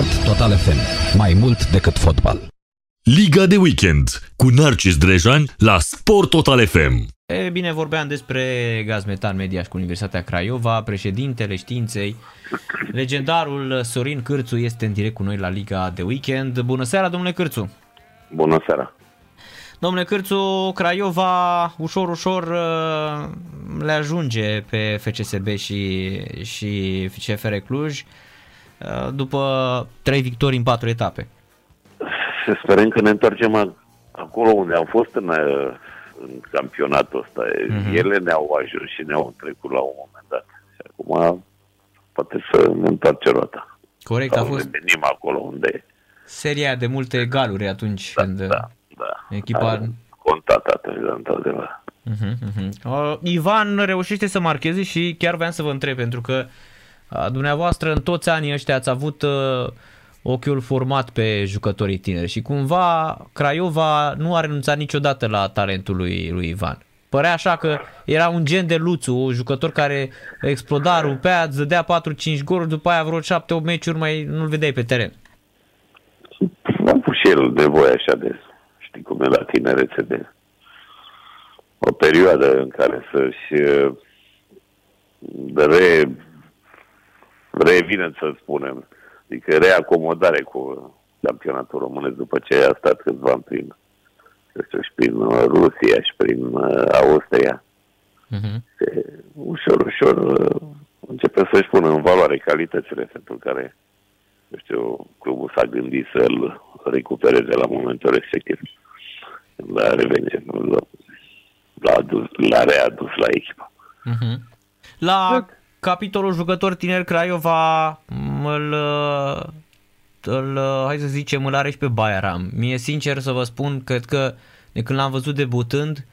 Sport Total FM. Mai mult decât fotbal. Liga de weekend cu Narcis Drejan la Sport Total FM. E bine, vorbeam despre gaz metan media și cu Universitatea Craiova, președintele științei, legendarul Sorin Cârțu este în direct cu noi la Liga de weekend. Bună seara, domnule Cârțu! Bună seara! Domnule Cârțu, Craiova ușor, ușor uh, le ajunge pe FCSB și, și CFR Cluj uh, după trei victorii în patru etape. Să sperăm că ne întoarcem acolo unde am fost în, uh, în campionatul ăsta. Mm-hmm. Ele ne-au ajuns și ne-au trecut la un moment dat. Și acum poate să ne întoarcem roata. Corect, Sau a fost venim acolo unde... seria de multe galuri atunci Da, când da, da. echipa... A contat atunci, da, într-adevăr. Uh-huh, uh-huh. Uh, Ivan reușește să marcheze și chiar vreau să vă întreb, pentru că uh, dumneavoastră în toți anii ăștia ați avut uh, ochiul format pe jucătorii tineri și cumva Craiova nu a renunțat niciodată la talentul lui, lui Ivan. Părea așa că era un gen de Luțu, un jucător care exploda, rupea, îți dădea 4-5 goluri, după aia vreo 7-8 meciuri mai nu-l vedeai pe teren. A avut și el nevoie așa de, știi cum e la tinerețe, de o perioadă în care să-și uh, re, revină, să spunem, adică reacomodare cu campionatul românesc după ce a stat câțiva ani prin, eu știu, și prin uh, Rusia și prin uh, Austria. Uh-huh. Și ușor, ușor uh, începe să-și pună în valoare calitățile pentru care, eu știu, clubul s-a gândit să-l recupereze la momentul respectiv. L-a revenit, l-a, l-a, adus, l-a readus la echipă. Uh-huh. La capitolul jucător tineri Craiova îl, îl, hai să zicem, îl are și pe Bayram. Mie sincer să vă spun, cred că de când l-am văzut debutând,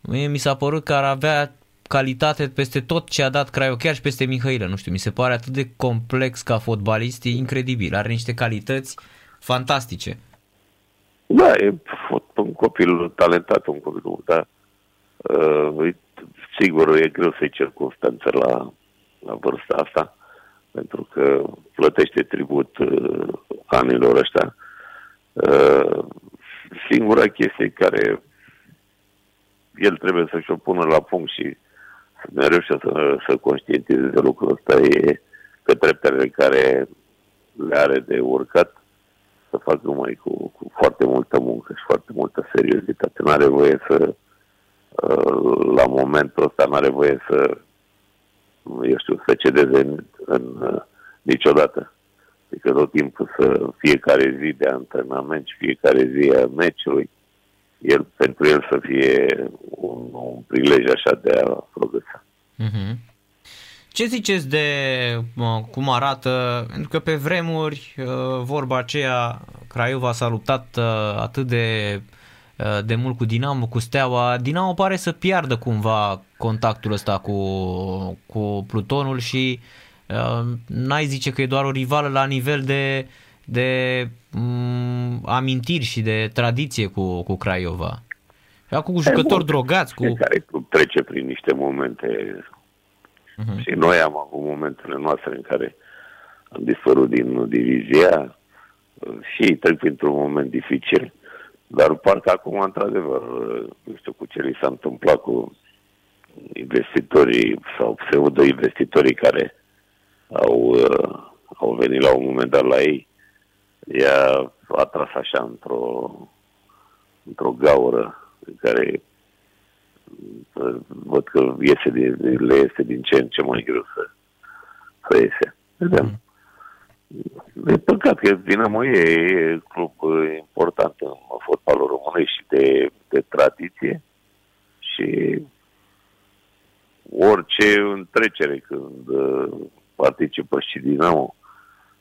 mie mi s-a părut că ar avea calitate peste tot ce a dat Craiova, chiar și peste Mihailă, nu știu, mi se pare atât de complex ca fotbalist, e incredibil, are niște calități fantastice. Da, e fot- un copil talentat, un copil, dar uh, e- sigur e greu să-i circunstanță la, la vârsta asta, pentru că plătește tribut uh, anilor ăștia. Uh, singura chestie care el trebuie să-și o pună la punct și să mereu și să, să conștientizeze lucrul ăsta e că treptele care le are de urcat să fac numai cu, cu foarte multă muncă și foarte multă seriozitate. Nu are voie să, uh, la momentul ăsta, nu are voie să, eu știu, să cedeze în, în uh, niciodată. Adică tot timpul să fiecare zi de antrenament și fiecare zi a meciului, el, pentru el să fie un, un prilej așa de a progresa. Mhm. Ce ziceți de mă, cum arată? Pentru că pe vremuri uh, vorba aceea Craiova s-a luptat uh, atât de uh, de mult cu Dinamo, cu Steaua. Dinamo pare să piardă cumva contactul ăsta cu, cu Plutonul și uh, n-ai zice că e doar o rivală la nivel de, de um, amintiri și de tradiție cu, cu Craiova. Și acum cu jucători mult. drogați, cu... Fiecare club trece prin niște momente Mhm. Și noi am avut momentele noastre în care am dispărut din divizia și ei trec printr-un moment dificil. Dar parcă acum, într-adevăr, nu știu cu ce li s-a întâmplat cu investitorii sau pseudo-investitorii care au, uh, au venit la un moment dat la ei, i-a atras așa într-o, într-o gaură în care uh, văd că iese din, le este din ce în ce mai greu să, să iese. Vedem. E păcat că Dinamo e, e club uh, important în fotbalul românesc și de, de tradiție și orice întrecere când uh, participă și Dinamo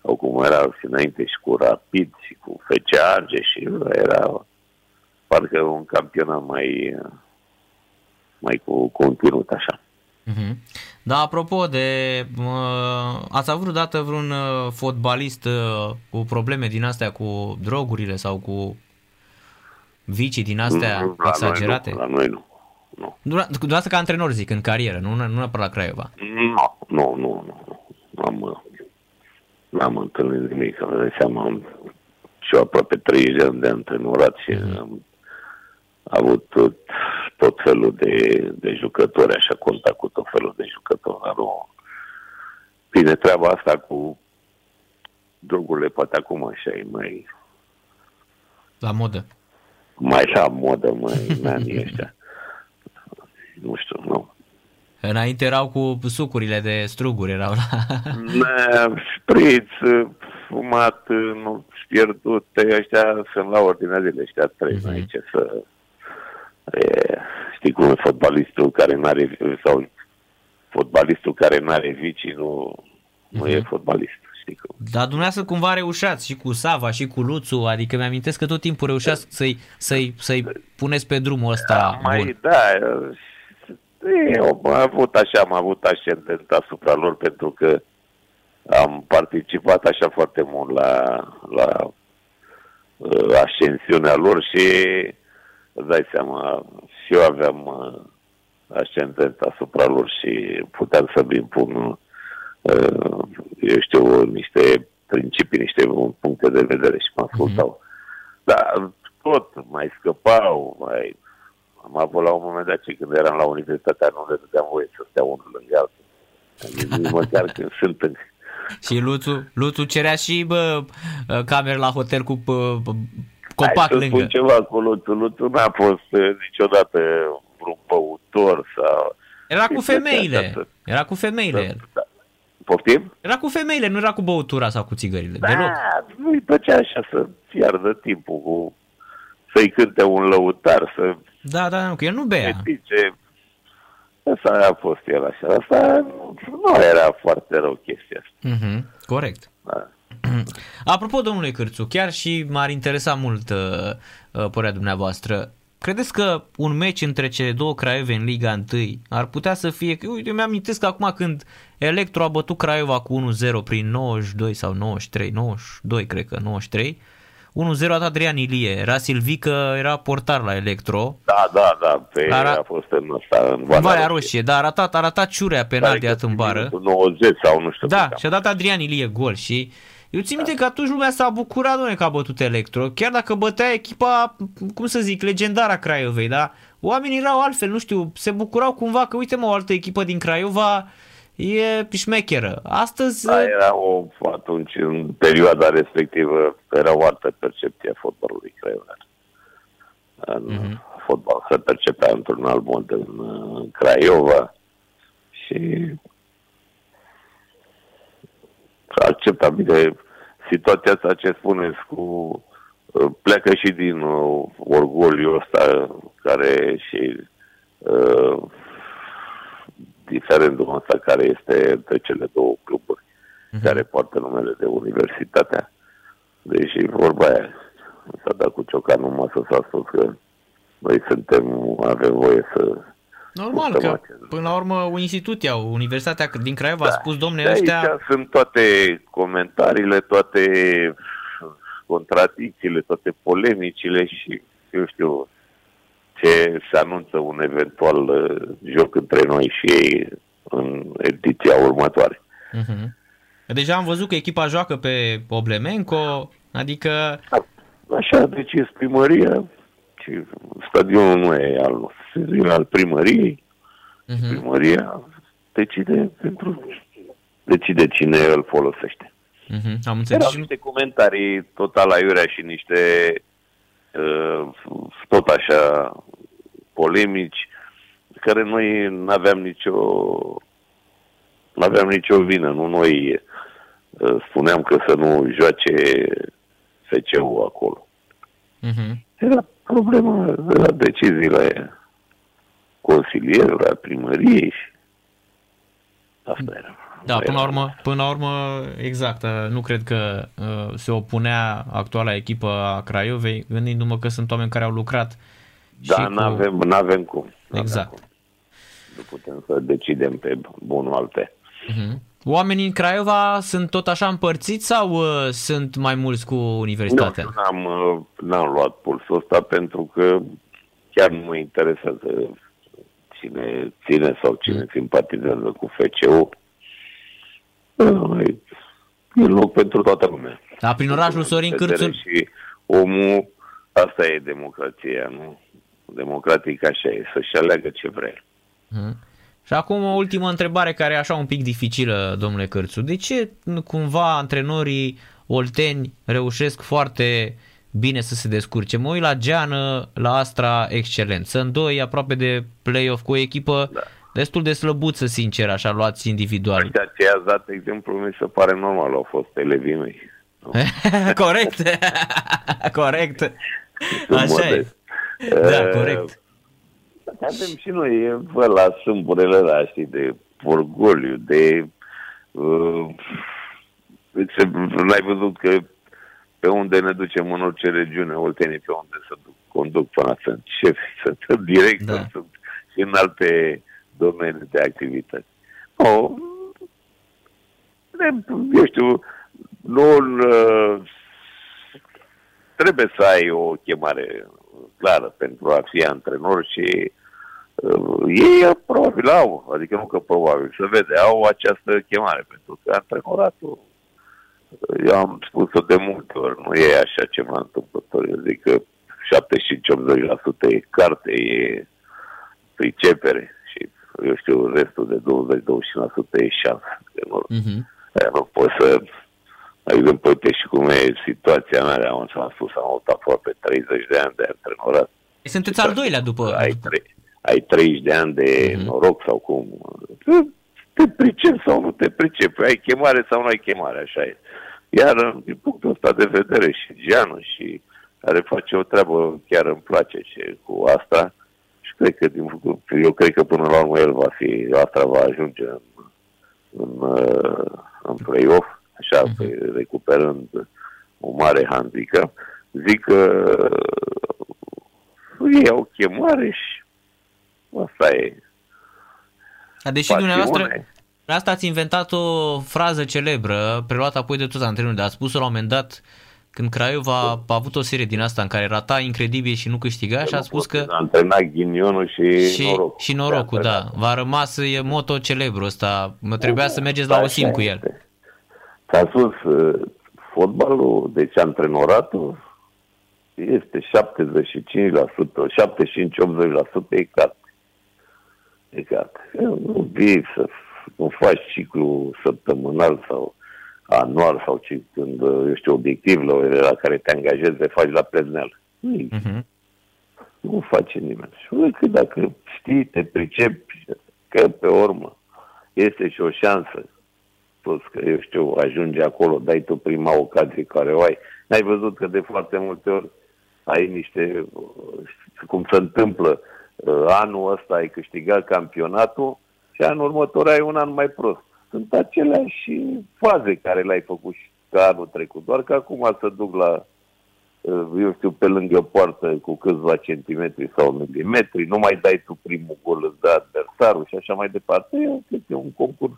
sau cum era și înainte și cu Rapid și cu FC Arge și era parcă un campionat mai mai cu conținut așa. Mhm. Da, apropo de... Uh, ați avut vreodată vreun uh, fotbalist uh, cu probleme din astea cu drogurile sau cu vicii din astea Nu, la exagerate? Noi nu, la noi nu. Nu, Dumneavoastră dumneavoastră ca antrenor zic, în carieră, nu, nu neapărat la Craiova. nu, nu, nu. nu. Am, uh, n-am întâlnit nimic, îmi dați seama, am și eu aproape 30 de ani de antrenorat și Mhm. am avut tot, tot felul de, de jucători, așa contact cu tot felul de jucători, dar nu... Bine, treaba asta cu drogurile, poate acum așa e mai, La modă. Mai la modă, mai în anii ăștia. Nu știu, nu. Înainte erau cu sucurile de struguri, erau la... Ne, Șpriț, fumat, nu pierdut, ăștia sunt la ordinea zilei, ăștia trei, Mhm. mm-hmm. aici să... E, știi cum e fotbalistul care n-are, sau fotbalistul care n-are vicii, nu, nu e Mhm. fotbalist, știi cum. Dar dumneavoastră cumva reușeați și cu Sava și cu Luțu, adică mi-amintesc că tot timpul reușeați să-i, să-i, să-i puneți pe drumul ăsta mai, bun. da, e, am avut așa, am avut ascendent asupra lor pentru că am participat așa foarte mult la, la uh, ascensiunea lor și îți dai seama, și eu aveam uh, ascendent asupra lor și puteam să-mi impun, uh, eu știu, niște principii, niște puncte de vedere și mă ascultau. Dar tot mai scăpau, mai... Am avut la un moment dat ce când eram la universitatea nu le dădeam voie să stea unul lângă altul. Nici măcar când sunt în... Și Luțu, Luțu cerea și bă, cameră la hotel cu bă, bă, Hai copac să lângă. spun ceva cu Luțu. Luțu n-a fost uh, niciodată vreun băutor sau... Era cu Îi plăcea femeile. să- Era cu femeile el. Da. Poftim? Era cu femeile, nu era cu băutura sau cu țigările. Deloc. Da, nu-i plăcea așa să fiardă timpul cu... Să-i cânte un lăutar, să Da, da, nu, că el nu bea. Știți, Asta a fost el așa. Asta nu, nu era foarte rău chestia asta. Mhm, corect. Da. Apropo, domnule Cârțu, chiar și m-ar interesa mult uh, uh, părerea dumneavoastră. Credeți că un meci între cele două Craiove în Liga 1 ar putea să fie... că, Uite, eu mi-amintesc că acum când Electro a bătut Craiova cu 1-0 prin 92 sau 93, 92 cred că, 93, 1-0 a dat Adrian Ilie. Era Silvică, era portar la Electro. Da, da, da, pe, Ara- a fost în ăsta, în În Valea, Valea Roșie, dar a ratat, a ratat ciurea penalti Care dat în bară. minutul 90 sau nu știu. Da, cât și-a dat Adrian Ilie gol și eu țin minte că atunci lumea s-a bucurat, doamne, că a bătut Electro, chiar dacă bătea echipa, cum să zic, legendara Craiovei, da? Oamenii erau altfel, nu știu, se bucurau cumva că, uite mă, o altă echipă din Craiova e șmecheră. Astăzi, Da, era o, atunci, în perioada respectivă, era o altă percepție a fotbalului craiovean. În Mhm. fotbal se percepea într-un alt mod în, în Craiova și accepta bine situația asta ce spuneți cu uh, pleacă și din uh, orgoliul ăsta care și uh, diferendul ăsta care este între cele două cluburi care poartă numele de Universitatea. Deși vorba aia s-a dat cu ciocanul în masă, s-a spus că noi suntem, avem voie să... normal purtăm că, acest- până la urmă, un institut iau, Universitatea din Craiova a Da. spus, domne, De ăștia... Aici sunt toate comentariile, toate contradicțiile, toate polemicile și, eu știu, ce se anunță un eventual uh, joc între noi și ei în ediția următoare. Mhm. Deja am văzut că echipa joacă pe Oblemenco, adică... Așa a decis primăria și stadionul nu e al nostru, e al primăriei. Mhm. Primăria decide pentru decide cine îl folosește. Mhm. Am înțeles Erau și... niște comentarii total aiurea și niște uh, tot așa polemici care noi nu aveam nicio nu aveam nicio vină, nu noi uh, spuneam că să nu joace FC-ul acolo. Mhm. Era problema de la deciziile consilierilor, a primăriei și asta era. Da, Nu până la era- urmă, până la urmă exact, uh, nu cred că uh, se opunea actuala echipă a Craiovei, gândindu-mă că sunt oameni care au lucrat Da, și cu... n-avem, n-avem cum. N-avem Exact. cum. Nu putem să decidem pe bunul alte. Mhm. Oamenii în Craiova sunt tot așa împărțiți sau uh, sunt mai mulți cu universitatea? Nu, n-am, uh, n-am luat pulsul ăsta pentru că chiar nu mă interesează cine ține sau cine simpatizează cu FCU. Noi e loc pentru toată lumea. Da, prin orașul Sorin Cârțu... Și omul, asta e democrația, nu? Democratic așa e, să-și aleagă ce vrea. Hmm. Și acum o ultimă întrebare care e așa un pic dificilă, domnule Cârțu. De ce cumva antrenorii olteni reușesc foarte bine să se descurce? Mă uit la Geană, la Astra, excelent. Sunt doi aproape de play-off cu o echipă da. Destul de slăbuță, sincer, așa luați individual. Ceea ce ați dat exemplu mi se pare normal, au fost elevii mei. corect, corect. Așa e. Da, corect. Avem și noi, bă, la sâmburele ăla, știi, de orgoliu, de... Uh, ce, n-ai văzut că pe unde ne ducem în orice regiune, Oltenii, pe unde să duc, conduc până sunt șef, sunt director, da. sunt și în alte domenii de activitate. Oh, eu știu, nu uh, trebuie să ai o chemare clară pentru a fi antrenor și uh, ei probabil au, adică nu că probabil, să vede, au această chemare, pentru că antrenoratul, eu am spus-o de multe ori, nu e așa ceva întâmplător, eu zic că 75-80% e carte, e pricepere și eu știu, restul de 20-25% e șansă. Uh-huh. Nu poți să Adică, uite și cum e situația mea, am s-am spus, am avut aproape 30 de ani de antrenorat. Sunteți al doilea după... Ai, tre- ai 30 de ani de uh-huh. noroc sau cum. Te pricep sau nu te pricep, ai chemare sau nu ai chemare, așa e. Iar din punctul ăsta de vedere și Gianu și care face o treabă chiar îmi place și cu asta și cred că din, eu cred că până la urmă el va fi, asta va ajunge în, în, în play-off așa, uh-huh. recuperând o mare handicap, zic că ei au chemare și asta e. A, deși Pasiune. dumneavoastră, asta ați inventat o frază celebră, preluată apoi de toți antrenorii, dar a spus-o la un moment dat când Craiova a avut o serie din asta în care rata incredibil și nu câștiga și a spus că... A antrenat ghinionul și, și norocul. Și norocul, da. V-a rămas e moto celebru ăsta. Mă trebuia să mergeți la Osim cu el. Este. S-a spus, uh, fotbalul, deci antrenoratul, este 75%, 75-80% e carte. E carte. Nu vii să nu faci ciclu săptămânal sau anual sau ce, când, uh, eu știu, obiectiv la care te angajezi de faci la plezneală. Uh-huh. Nu face nimeni. Și că dacă știi, te pricepi, că pe urmă este și o șansă spus că, eu știu, ajunge acolo, dai tu prima ocazie care o ai. N-ai văzut că de foarte multe ori ai niște, cum se întâmplă, uh, anul ăsta ai câștigat campionatul și anul următor ai un an mai prost. Sunt aceleași faze care le-ai făcut și ca anul trecut, doar că acum să duc la, uh, eu știu, pe lângă poartă cu câțiva centimetri sau milimetri, nu mai dai tu primul gol, îți dă adversarul și așa mai departe. Eu e un concurs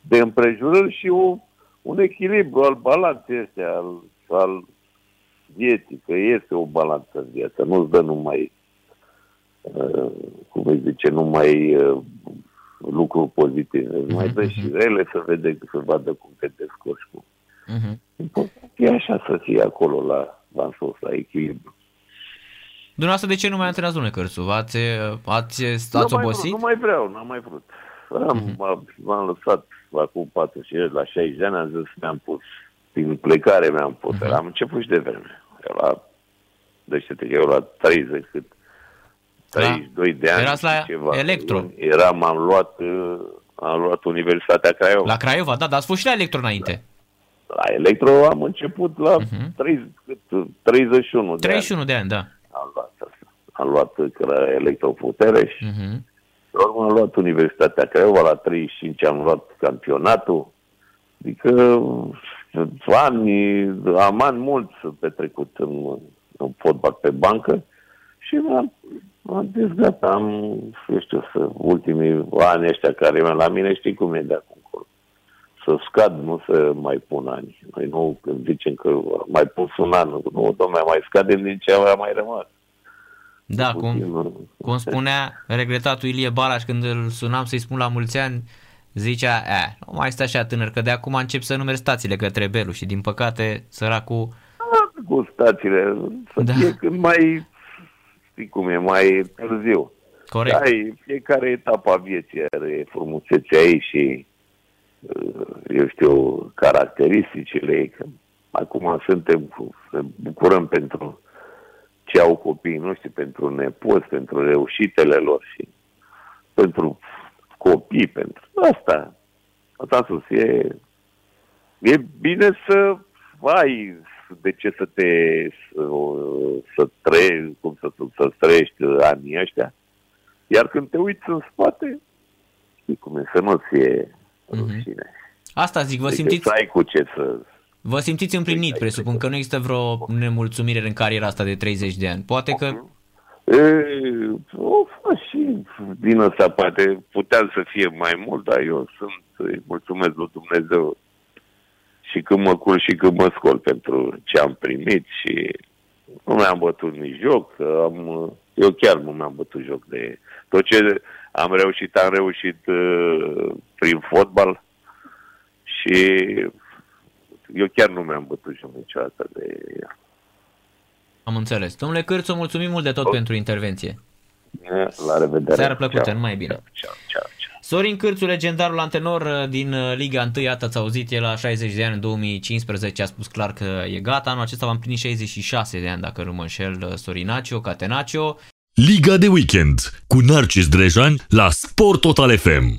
de împrejurări și o, un echilibru al balanței astea, al, al vieții, că este o balanță în viață, nu-ți dă numai, uh, cum îi zice, numai uh, lucruri pozitive, uh-huh, mai dă și mhm. rele să vede, să vadă cum te descurci cu. Uh-huh. E așa să fie acolo la, la sus, la echilibru. Dumneavoastră, de ce nu mai antrenați, domnule Cărțu? Ați, ați, ați, ați nu obosit? Mai vreau, nu mai vreau, n-am mai vrut. Am, uh-huh. m-am lăsat acum 40 la 60 de ani, am zis, mi-am pus, din plecare mi-am pus, uh-huh. am început și de vreme. Eu la, deci eu la 30, cât, 32 da. de ani. Erați la ceva. Electro. Eram, am luat, uh, am luat Universitatea Craiova. La Craiova, da, dar ați fost și la Electro înainte. Da. La Electro am început la uh-huh. 30, 31 de 31 ani. de ani, da. Am luat asta. Am luat la Electroputere și uh-huh. Pe urmă am luat Universitatea Craiova, la 35 am luat campionatul. Adică ani, am ani mulți petrecut în, în fotbal pe bancă și m-am, m-am dezgat, am, eu știu, să, ultimii ani ăștia care mi la mine, știi cum e de acum încolo. Să scad, nu să mai pun ani. Noi nu când zicem că mai pus un an, nu, domnule, mai scade din ce a mai rămas. Da, cum, cum spunea regretatul Ilie Balaș când îl sunam să-i spun la mulți ani, zicea, e, nu mai este așa tânăr, că de acum încep să numeri stațiile către Belu și din păcate săracul Cu stațiile, să Da. da. fie cât mai, știi cum e, mai târziu. corect. Ai, fiecare etapă a vieții are frumusețea ei și, uh, eu știu, caracteristicile ei. Că acum suntem, cu- ne bucurăm pentru ce au copiii noștri, pentru nepoți, pentru reușitele lor și pentru copii, pentru asta. Asta sus, e, e bine să ai de ce să te să, să trăiești, cum să, să trăiești anii ăștia. Iar când te uiți în spate, știi cum e, să nu fie Mhm. rușine. Asta zic, vă Deci simțiți, Să ai cu ce să... vă simțiți împlinit, presupun că nu există vreo nemulțumire în cariera asta de 30 de ani. Poate că, E, o fac și din ăsta poate puteam să fie mai mult, dar eu sunt, îi mulțumesc lui Dumnezeu și când mă culc și când mă scol pentru ce am primit și nu mi-am bătut nici joc, că am, eu chiar nu mi-am bătut joc de tot ce am reușit, am reușit uh, prin fotbal și eu chiar nu mi-am bătut joc niciodată de el. am înțeles. Domnule Cârțu, mulțumim mult de tot pentru intervenție. La revedere. Seară plăcută, Ceau. numai bine. Ceau, ceau, ceau. Sorin Cârțu, legendarul antenor uh, din uh, Liga 1, iată ați auzit, el la 60 de ani în 2015 a spus clar că e gata, anul acesta va împlini 66 de ani, dacă nu mă înșel, uh, Sorinacio, Catenaccio. Liga de weekend cu Narcis Drejan la Sport Total FM.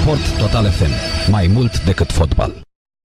Sport Total FM. Mai mult decât fotbal.